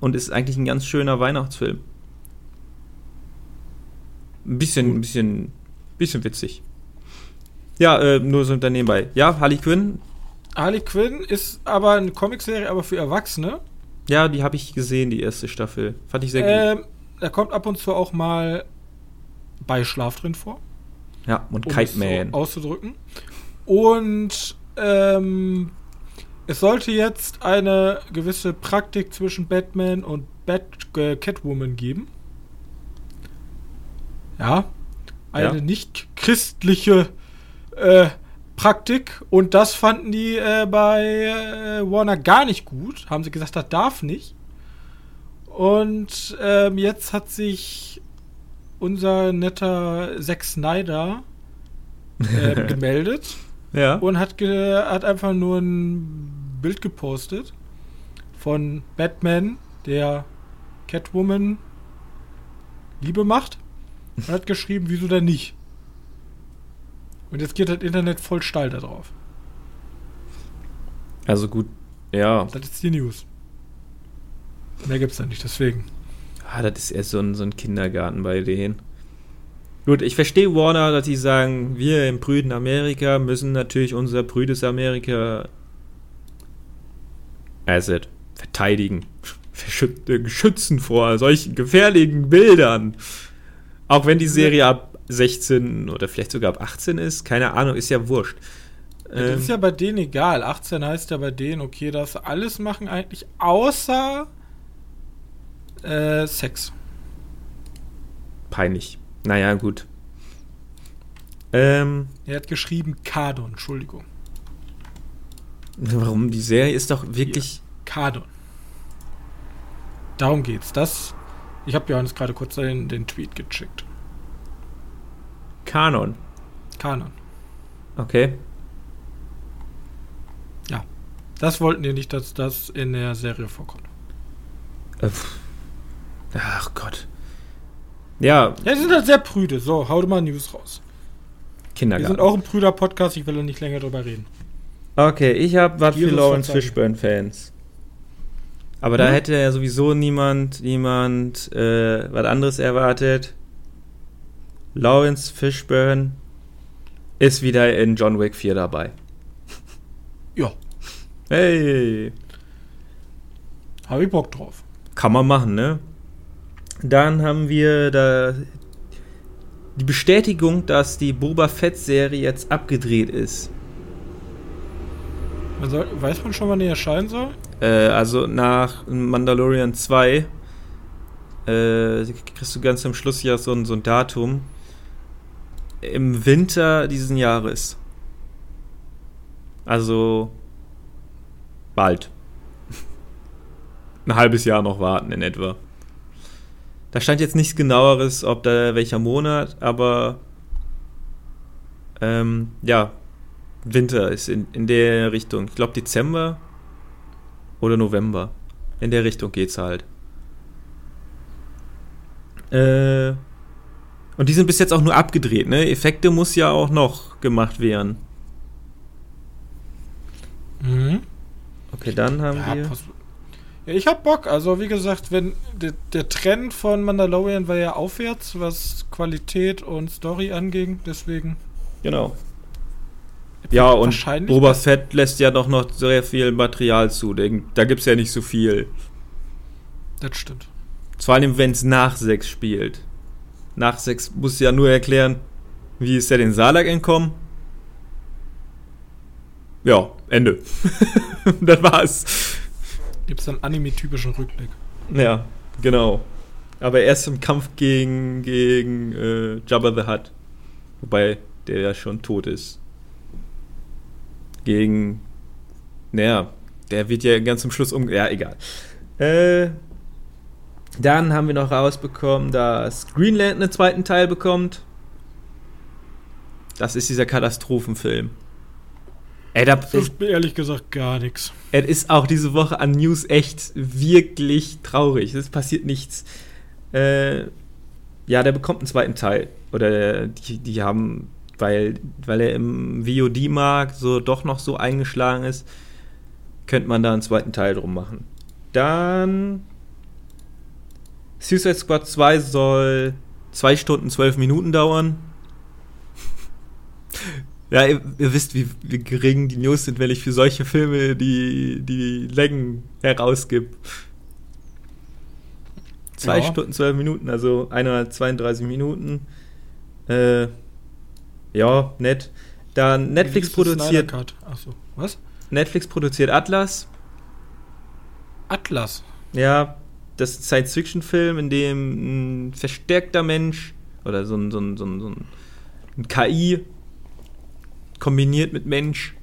und ist eigentlich ein ganz schöner Weihnachtsfilm. Ein bisschen, ein bisschen, bisschen witzig. Ja, äh, nur so daneben bei. Ja, Harley Quinn. Harley Quinn ist aber eine Comicserie, aber für Erwachsene. Ja, die habe ich gesehen, die erste Staffel. Fand ich sehr ähm, gut. Da kommt ab und zu auch mal Beischlaf drin vor. Ja, und um Kite Man. So auszudrücken. Und ähm, es sollte jetzt eine gewisse Praktik zwischen Batman und Bat äh, Catwoman geben. Ja. Eine ja. nicht christliche äh, Praktik und das fanden die äh, bei äh, Warner gar nicht gut. Haben sie gesagt, das darf nicht. Und ähm, jetzt hat sich unser netter Zack Snyder äh, gemeldet ja. und hat, ge hat einfach nur ein Bild gepostet von Batman, der Catwoman Liebe macht und hat geschrieben, wieso denn nicht? Und jetzt geht das Internet voll steil da drauf. Also gut, ja. Das ist die News. Mehr gibt's da nicht, deswegen. Ah, das ist erst so ein, so ein Kindergarten bei denen. Gut, ich verstehe Warner, dass die sagen, wir im prüden Amerika müssen natürlich unser prüdes Amerika Asset verteidigen. Schützen vor solchen gefährlichen Bildern. Auch wenn die Serie ab 16 oder vielleicht sogar ab 18 ist. Keine Ahnung, ist ja wurscht. Ja, das ähm, ist ja bei denen egal. 18 heißt ja bei denen, okay, du alles machen eigentlich, außer äh, Sex. Peinlich. Naja, gut. Ähm, er hat geschrieben Kardon, Entschuldigung. Warum? Die Serie ist doch wirklich. Kardon. Darum geht's. Das. Ich habe Johannes gerade kurz den, den Tweet geschickt. Kanon. Kanon. Okay. Ja. Das wollten die nicht, dass das in der Serie vorkommt. Äh, ach Gott. Ja. Ja, die sind halt sehr prüde. So, hau mal News raus. Kindergarten. Wir sind auch ein prüder Podcast, ich will da nicht länger drüber reden. Okay, ich habe was für Lawrence Fishburne-Fans. Aber da hätte ja sowieso niemand, niemand äh, was anderes erwartet. Lawrence Fishburne ist wieder in John Wick 4 dabei. Ja. Hey. Habe ich Bock drauf. Kann man machen, ne? Dann haben wir da die Bestätigung, dass die Boba Fett-Serie jetzt abgedreht ist. Weiß man schon, wann die erscheinen soll? Äh, also nach Mandalorian 2 äh, kriegst du ganz am Schluss ja so ein, so ein Datum. Im Winter diesen Jahres. Also bald. ein halbes Jahr noch warten in etwa. Da stand jetzt nichts genaueres, ob da welcher Monat, aber ähm, ja, Winter ist in, in der Richtung. Ich glaube Dezember oder November. In der Richtung geht's halt. Äh, und die sind bis jetzt auch nur abgedreht, ne? Effekte muss ja auch noch gemacht werden. Mhm. Okay, dann haben Ja, wir. ja, ich hab Bock. Also, wie gesagt, wenn der, der Trend von Mandalorian war ja aufwärts, was Qualität und Story anging. Deswegen. Genau. Ja, und Boba Fett lässt ja doch noch sehr viel Material zu. Da gibt's ja nicht so viel. Das stimmt. Vor allem, wenn es nach 6 spielt. Nach 6 muss ja nur erklären, wie ist er den Salak entkommen. Ja, Ende. das war's. Gibt es einen anime-typischen Rückblick. Ja, genau. Aber erst im Kampf gegen, gegen äh, Jabba the Hutt. Wobei der ja schon tot ist. Gegen. Naja, der wird ja ganz zum Schluss um. Ja, egal. Äh, dann haben wir noch rausbekommen, dass Greenland einen zweiten Teil bekommt. Das ist dieser Katastrophenfilm. Ey, da, Das mir ehrlich gesagt gar nichts. es ist auch diese Woche an News echt wirklich traurig. Es passiert nichts. Äh, ja, der bekommt einen zweiten Teil. Oder die, die haben, weil, weil er im VOD-Markt so doch noch so eingeschlagen ist, könnte man da einen zweiten Teil drum machen. Dann Suicide Squad 2 soll 2 Stunden 12 Minuten dauern. Ja, ihr, ihr wisst, wie, wie gering die News sind, wenn ich für solche Filme die, die Längen herausgib. 2 Ja. Stunden 12 Minuten, also 132 Minuten. Äh, ja, nett. Dann Netflix produziert, Achso. Was? Netflix produziert Atlas. Atlas. Ja, das ist ein Science-Fiction-Film, in dem ein verstärkter Mensch oder so ein, so ein, so ein, so ein, KI kombiniert mit Mensch,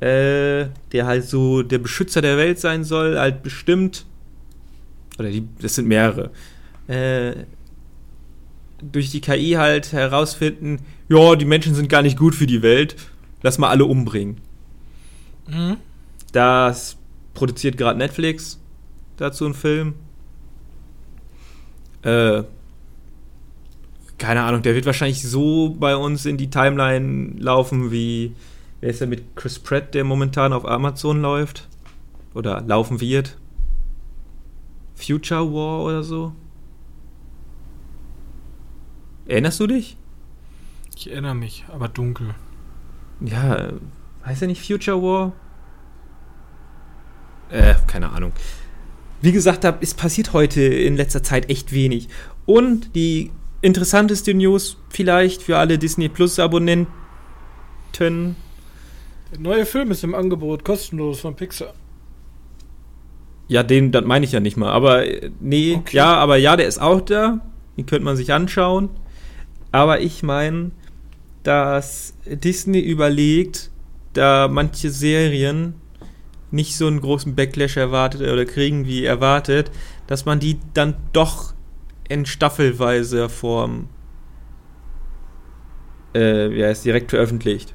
äh, der halt so der Beschützer der Welt sein soll, halt bestimmt, oder die, das sind mehrere, äh, durch die KI halt herausfinden, ja, die Menschen sind gar nicht gut für die Welt, lass mal alle umbringen. Mhm. Das produziert gerade Netflix dazu einen Film. Äh, keine Ahnung, der wird wahrscheinlich so bei uns in die Timeline laufen wie, wer ist der mit Chris Pratt, der momentan auf Amazon läuft? Oder laufen wird? Future War oder so? Erinnerst du dich? Ich erinnere mich, aber dunkel. Ja, äh, heißt er nicht Future War? Äh, keine Ahnung. Wie gesagt habe, es passiert heute in letzter Zeit echt wenig. Und die interessanteste News vielleicht für alle Disney Plus Abonnenten. Der neue Film ist im Angebot, kostenlos von Pixar. Ja, den, das meine ich ja nicht mal. Aber äh, nee, Okay. ja, aber ja, der ist auch da. Den könnte man sich anschauen. Aber ich meine, dass Disney überlegt, da manche Serien nicht so einen großen Backlash erwartet oder kriegen wie erwartet, dass man die dann doch in staffelweiser Form äh, wie heißt, direkt veröffentlicht.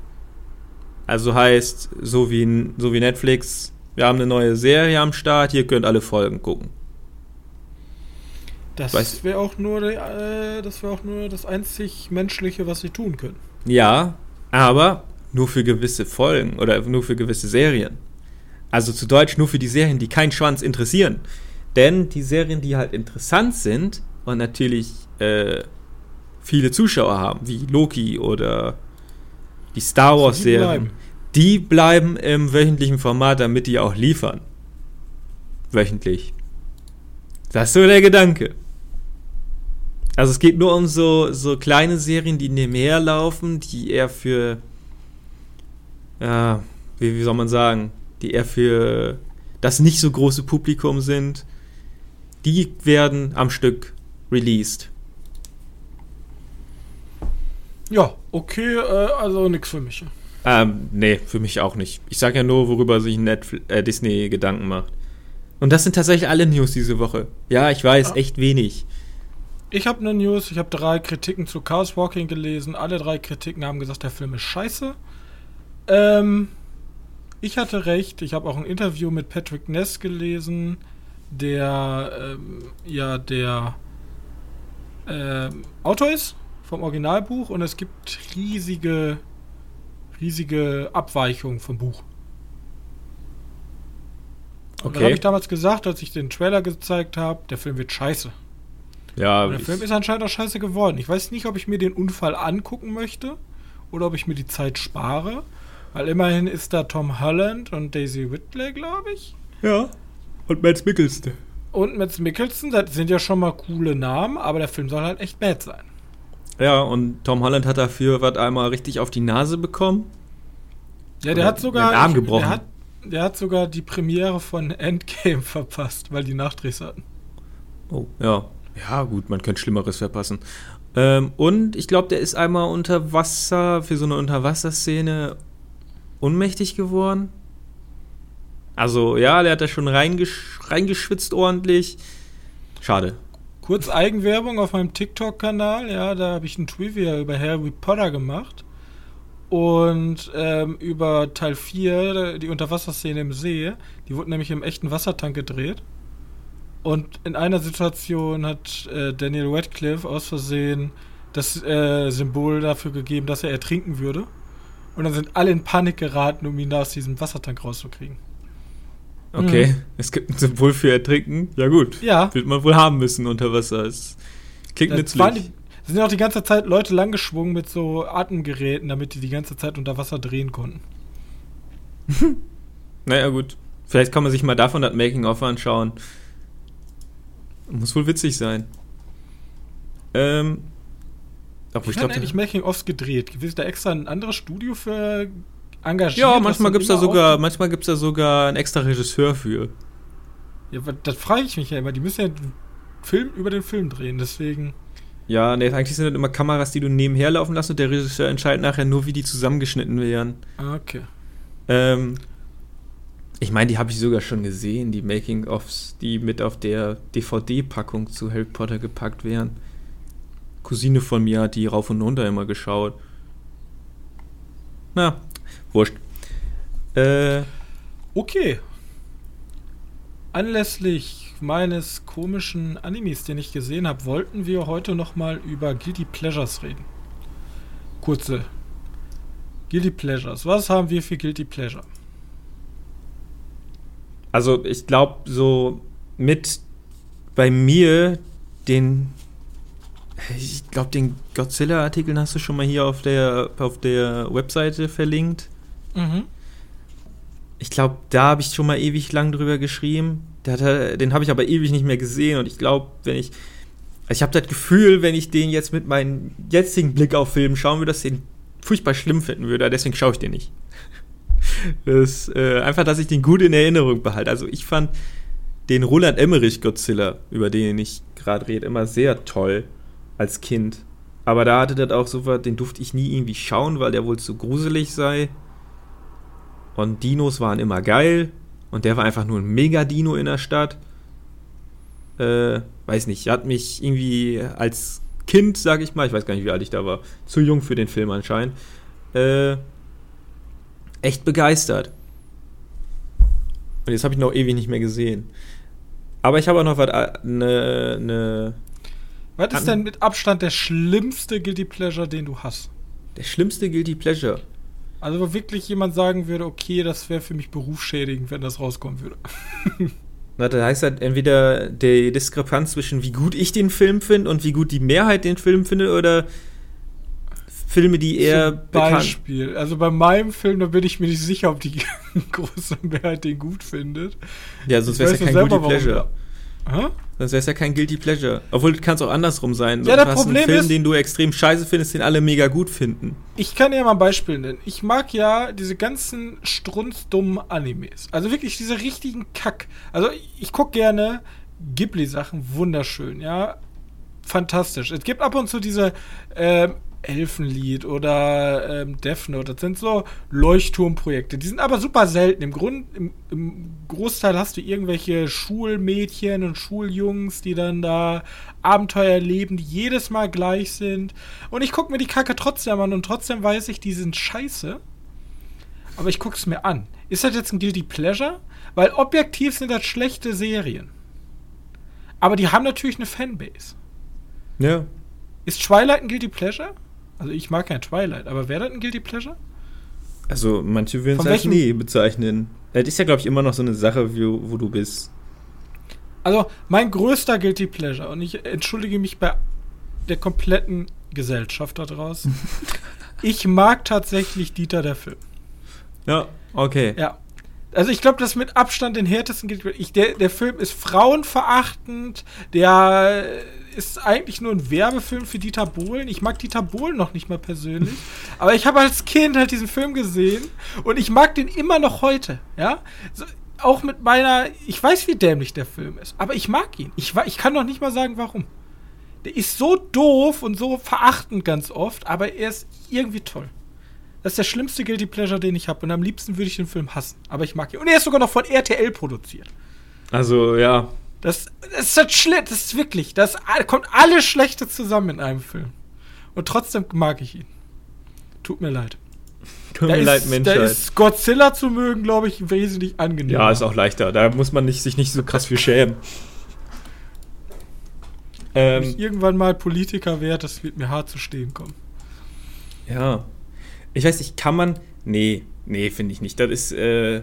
Also heißt, so wie, so wie Netflix, wir haben eine neue Serie am Start, ihr könnt alle Folgen gucken. Das wäre auch nur äh, das wäre auch nur das einzig menschliche, was sie tun können. Ja, aber nur für gewisse Folgen oder nur für gewisse Serien. Also zu Deutsch nur für die Serien, die keinen Schwanz interessieren. Denn die Serien, die halt interessant sind und natürlich äh, viele Zuschauer haben, wie Loki oder die Star Wars-Serien, die bleiben im wöchentlichen Format, damit die auch liefern. Wöchentlich. Das ist so der Gedanke. Also es geht nur um so, so kleine Serien, die nebenher laufen, die eher für, ja, wie, wie soll man sagen, die eher für das nicht so große Publikum sind. Die werden am Stück released. Ja, okay, äh, also nichts für mich. Ähm, nee, für mich auch nicht. Ich sag ja nur, worüber sich Netflix, äh, Disney Gedanken macht. Und das sind tatsächlich alle News diese Woche. Ja, ich weiß, ja. echt wenig. Ich habe eine News, ich habe drei Kritiken zu Chaos Walking gelesen. Alle drei Kritiken haben gesagt, der Film ist scheiße. Ähm, ich hatte recht, ich habe auch ein Interview mit Patrick Ness gelesen, der ähm, ja der ähm, Autor ist vom Originalbuch und es gibt riesige, riesige Abweichungen vom Buch. Okay. Und dann habe ich damals gesagt, als ich den Trailer gezeigt habe, der Film wird scheiße. Ja. Und der Film ist anscheinend auch scheiße geworden. Ich weiß nicht, ob ich mir den Unfall angucken möchte oder ob ich mir die Zeit spare. Weil immerhin ist da Tom Holland und Daisy Whitley, glaube ich. Ja. Und Matt Mickelson. Und Matt Mickelson, das sind ja schon mal coole Namen, aber der Film soll halt echt bad sein. Ja, und Tom Holland hat dafür was einmal richtig auf die Nase bekommen. Ja, der Oder hat sogar. Den Arm gebrochen. Der hat, der hat sogar die Premiere von Endgame verpasst, weil die Nachdrehs hatten. Oh, ja. Ja, gut, man könnte Schlimmeres verpassen. Ähm, und ich glaube, der ist einmal unter Wasser, für so eine Unterwasserszene ohnmächtig geworden. Also, ja, der hat da schon reingesch reingeschwitzt ordentlich. Schade. Kurz Eigenwerbung auf meinem TikTok-Kanal, ja, da habe ich ein Trivia über Harry Potter gemacht. Und ähm, über Teil 4, die Unterwasserszene im See, die wurde nämlich im echten Wassertank gedreht. Und in einer Situation hat äh, Daniel Radcliffe aus Versehen das äh, Symbol dafür gegeben, dass er ertrinken würde. Und dann sind alle in Panik geraten, um ihn da aus diesem Wassertank rauszukriegen. Okay, mhm. es gibt ein Symbol für Ertrinken. Ja gut, ja. wird man wohl haben müssen unter Wasser. Es klingt das nützlich. Die, sind auch die ganze Zeit Leute langgeschwungen mit so Atemgeräten, damit die die ganze Zeit unter Wasser drehen konnten. naja gut, vielleicht kann man sich mal davon das Making-of anschauen. Muss wohl witzig sein. Ähm. Obwohl ich glaube, eigentlich Making-ofs gedreht. Gibt es da extra ein anderes Studio für engagiert? Ja, manchmal gibt es da sogar, manchmal gibt's da sogar einen extra Regisseur für. Ja, das frage ich mich ja immer. Die müssen ja den Film über den Film drehen, deswegen. Ja, ne, eigentlich sind das immer Kameras, die du nebenher laufen lässt und der Regisseur entscheidet nachher nur, wie die zusammengeschnitten werden. Ah, okay. Ähm, ich meine, die habe ich sogar schon gesehen, die Making-ofs, die mit auf der DVD-Packung zu Harry Potter gepackt wären. Cousine von mir hat die rauf und runter immer geschaut. Na, wurscht. Äh, okay. Anlässlich meines komischen Animes, den ich gesehen habe, wollten wir heute nochmal über Guilty Pleasures reden. Kurze. Guilty Pleasures. Was haben wir für Guilty Pleasure? Also ich glaube, so mit bei mir den ich glaube, den Godzilla-Artikel hast du schon mal hier auf der, auf der Webseite verlinkt. Mhm. Ich glaube, da habe ich schon mal ewig lang drüber geschrieben. Hat, den habe ich aber ewig nicht mehr gesehen und ich glaube, wenn ich. Also ich habe das Gefühl, wenn ich den jetzt mit meinem jetzigen Blick auf Film schauen würde, dass ich den furchtbar schlimm finden würde. Deswegen schaue ich den nicht. Das, äh, einfach, dass ich den gut in Erinnerung behalte. Also ich fand den Roland Emmerich Godzilla, über den ich gerade rede, immer sehr toll als Kind. Aber da hatte das auch so was, den durfte ich nie irgendwie schauen, weil der wohl zu gruselig sei. Und Dinos waren immer geil. Und der war einfach nur ein Mega-Dino in der Stadt. Äh, weiß nicht, hat mich irgendwie als Kind, sag ich mal, ich weiß gar nicht, wie alt ich da war, zu jung für den Film anscheinend, äh, echt begeistert. Und jetzt habe ich noch ewig nicht mehr gesehen. Aber ich habe auch noch was, eine. Ne, was ist denn mit Abstand der schlimmste Guilty Pleasure, den du hast? Der schlimmste Guilty Pleasure? Also wo wirklich jemand sagen würde, okay, das wäre für mich berufsschädigend, wenn das rauskommen würde. Warte, heißt halt entweder die Diskrepanz zwischen wie gut ich den Film finde und wie gut die Mehrheit den Film findet oder Filme, die eher Zum Beispiel. Also bei meinem Film, da bin ich mir nicht sicher, ob die große Mehrheit den gut findet. Ja, sonst wäre es ja kein Guilty Pleasure. Hä? Sonst wäre es ja kein Guilty Pleasure. Obwohl, kann es auch andersrum sein. Ja, der du hast Problem einen Film, ist- den du extrem scheiße findest, den alle mega gut finden. Ich kann dir mal ein Beispiel nennen. Ich mag ja diese ganzen strunzdummen Animes. Also wirklich diese richtigen Kack. Also ich, ich gucke gerne Ghibli-Sachen, wunderschön, ja. Fantastisch. Es gibt ab und zu diese ähm, Elfenlied oder ähm, Death Note. Das sind so Leuchtturmprojekte. Die sind aber super selten. Im Grund, im, im Großteil hast du irgendwelche Schulmädchen und Schuljungs, die dann da Abenteuer erleben, die jedes Mal gleich sind. Und ich gucke mir die Kacke trotzdem an und trotzdem weiß ich, die sind scheiße. Aber ich gucke es mir an. Ist das jetzt ein Guilty Pleasure? Weil objektiv sind das schlechte Serien. Aber die haben natürlich eine Fanbase. Ja. Ist Twilight ein Guilty Pleasure? Also ich mag kein Twilight, aber wäre das ein Guilty Pleasure? Also, manche würden es als nee bezeichnen. Das ist ja, glaube ich, immer noch so eine Sache, wo, wo du bist. Also mein größter Guilty Pleasure, und ich entschuldige mich bei der kompletten Gesellschaft da draußen. ich mag tatsächlich Dieter der Film. Ja, okay. Ja. Also ich glaube, das mit Abstand den härtesten Guilty Pleasure. Ich, der, der Film ist frauenverachtend, der ist eigentlich nur ein Werbefilm für Dieter Bohlen. Ich mag Dieter Bohlen noch nicht mal persönlich. aber ich habe als Kind halt diesen Film gesehen und ich mag den immer noch heute. Ja. So, auch mit meiner, ich weiß, wie dämlich der Film ist, aber ich mag ihn. Ich, ich kann noch nicht mal sagen, warum. Der ist so doof und so verachtend ganz oft, aber er ist irgendwie toll. Das ist der schlimmste Guilty Pleasure, den ich habe. Und am liebsten würde ich den Film hassen. Aber ich mag ihn. Und er ist sogar noch von RTL produziert. Also, ja. Das, das ist das schlimm. Das ist wirklich. Das kommt alles Schlechte zusammen in einem Film. Und trotzdem mag ich ihn. Tut mir leid. Tut Da mir ist, leid, da Menschheit. ist Godzilla zu mögen, glaube ich, wesentlich angenehmer. Ja, ist auch leichter. Da muss man nicht, sich nicht so krass für schämen. Wenn ich Ähm, irgendwann mal Politiker werde, das wird mir hart zu stehen kommen. ja. Ich weiß nicht, kann man. Nee, nee, finde ich nicht. Das ist, äh.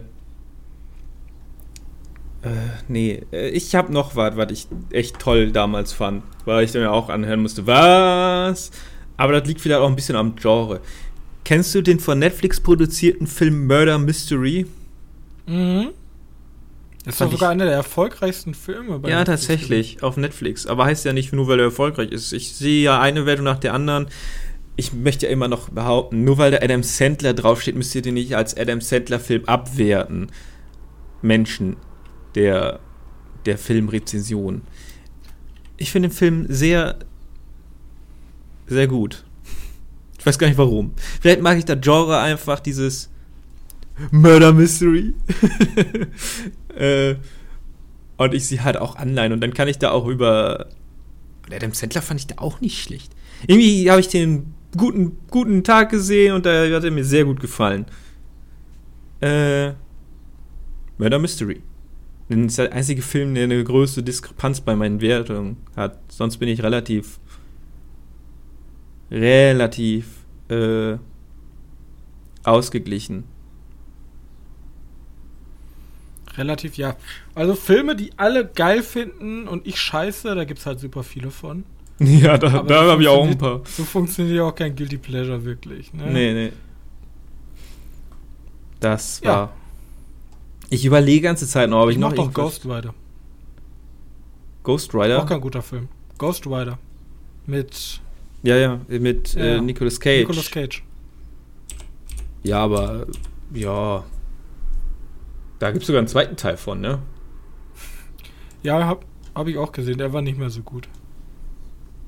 Äh, nee, Äh, ich habe noch was, was ich echt toll damals fand, weil ich dann ja auch anhören musste. Was? Aber das liegt vielleicht auch ein bisschen am Genre. Kennst du den von Netflix produzierten Film Murder Mystery? Mhm. Das doch sogar einer der erfolgreichsten Filme. bei Ja, Netflix tatsächlich, auf Netflix. Aber heißt ja nicht nur, weil er erfolgreich ist. Ich sehe ja eine Wertung nach der anderen. Ich möchte ja immer noch behaupten, nur weil da Adam Sandler draufsteht, müsst ihr den nicht als Adam Sandler-Film abwerten. Menschen der, der Filmrezension. Ich finde den Film sehr, sehr gut. Ich weiß gar nicht warum. Vielleicht mag ich das Genre einfach, dieses Murder Mystery. äh, und ich sie halt auch anleihen. Und dann kann ich da auch über. Und Adam Sandler fand ich da auch nicht schlecht. Irgendwie habe ich den guten, guten Tag gesehen und da hat er mir sehr gut gefallen. Äh. Murder Mystery. Das ist der einzige Film, der eine größte Diskrepanz bei meinen Wertungen hat. Sonst bin ich relativ. relativ. Äh, ausgeglichen. Relativ, ja. Also Filme, die alle geil finden und ich scheiße, da gibt es halt super viele von. Ja, da, Aber da habe ich auch ein paar. So funktioniert ja auch kein Guilty Pleasure wirklich. Ne? Nee, nee. Das Ja. Ich überlege die ganze Zeit noch, ob ich, ich noch mach doch Ghost Rider. Ghost Auch Rider? kein guter Film. Ghost Rider. Mit Ja, ja, mit Ja, äh, ja. Nicolas Cage. Nicolas Cage. Ja, aber ja. Da gibt es sogar einen zweiten Teil von, ne? Ja, hab, hab ich auch gesehen. Der war nicht mehr so gut.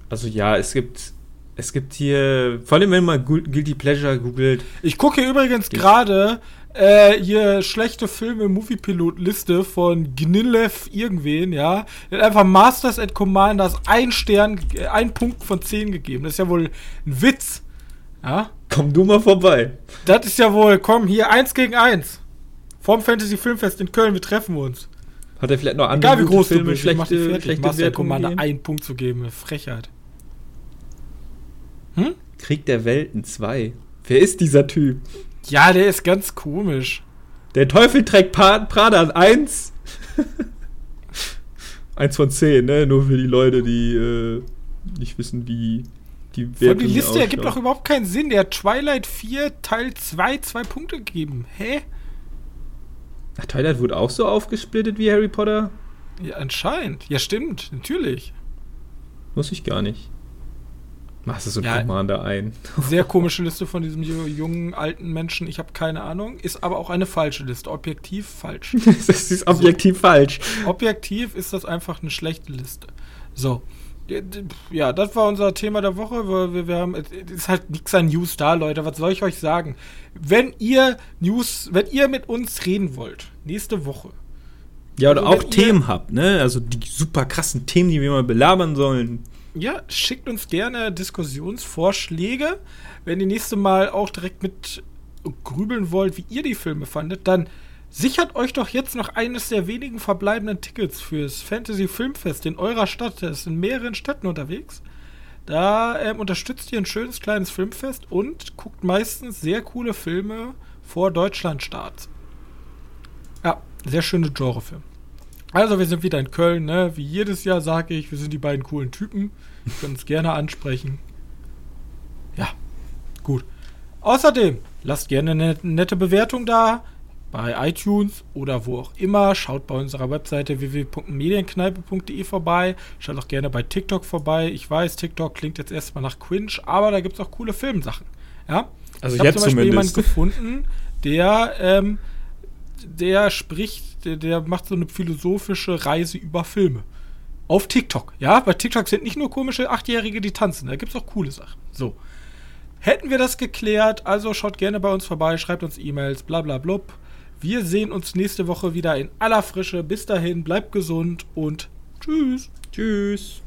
Also ja, es gibt. Es gibt hier, vor allem wenn man Gu- Guilty Pleasure googelt, Ich gucke hier übrigens gerade äh, hier schlechte Filme Moviepilot-Liste von Gnilev irgendwen, ja. Der hat einfach Masters and Commanders ein Stern, äh, ein Punkt von 10 gegeben. Das ist ja wohl ein Witz. Ja. komm du mal vorbei. Das ist ja wohl, komm, hier eins gegen eins. Vorm Fantasy Filmfest in Köln, wir treffen uns. Hat er vielleicht noch andere Egal wie groß du Filme, bist, ich mach dich schlechte, Master Wertungen Commander einen Punkt zu geben, eine Frechheit. Krieg der Welten 2. Wer ist dieser Typ? Ja, der ist ganz komisch. Der Teufel trägt pa Prada an 1. 1 von 10, ne? Nur für die Leute, die äh, nicht wissen, wie die Wertung Die Liste ergibt doch überhaupt keinen Sinn. Der hat Twilight 4 Teil 2 zwei Punkte gegeben. Hä? Ach, Twilight wurde auch so aufgesplittet wie Harry Potter? Ja, anscheinend. Ja, stimmt. Natürlich. Muss ich gar nicht. Machst du so ja, Commander ein. Sehr komische Liste von diesem jungen, alten Menschen. Ich habe keine Ahnung. Ist aber auch eine falsche Liste. Objektiv falsch. das ist objektiv so, falsch. Objektiv ist das einfach eine schlechte Liste. So. Ja, das war unser Thema der Woche. Wir, wir haben, es ist halt nichts an News da, Leute. Was soll ich euch sagen? Wenn ihr News, wenn ihr mit uns reden wollt, nächste Woche. Ja, oder also auch Themen habt, ne? Also die super krassen Themen, die wir mal belabern sollen. Ja, schickt uns gerne Diskussionsvorschläge. Wenn ihr nächste Mal auch direkt mit grübeln wollt, wie ihr die Filme fandet, dann Sichert euch doch jetzt noch eines der wenigen verbleibenden Tickets fürs Fantasy Filmfest in eurer Stadt. Das ist in mehreren Städten unterwegs. Da ähm, unterstützt ihr ein schönes kleines Filmfest und guckt meistens sehr coole Filme vor Deutschlandstarts. Ja, sehr schöne Genrefilme. Also, wir sind wieder in Köln, ne? Wie jedes Jahr sage ich, wir sind die beiden coolen Typen. Wir können uns gerne ansprechen. Ja, gut. Außerdem, lasst gerne eine nette Bewertung da bei iTunes oder wo auch immer. Schaut bei unserer Webseite www.medienkneipe.de vorbei. Schaut auch gerne bei TikTok vorbei. Ich weiß, TikTok klingt jetzt erstmal nach Cringe, aber da gibt es auch coole Filmsachen. Ja? Also ich habe zum Beispiel jemanden gefunden, der, ähm, der spricht, der, der macht so eine philosophische Reise über Filme. Auf TikTok. Ja, bei TikTok sind nicht nur komische Achtjährige, die tanzen. Da gibt es auch coole Sachen. So. Hätten wir das geklärt, also schaut gerne bei uns vorbei, schreibt uns E-Mails, bla bla blub. Wir sehen uns nächste Woche wieder in aller Frische. Bis dahin, bleibt gesund und tschüss. Tschüss.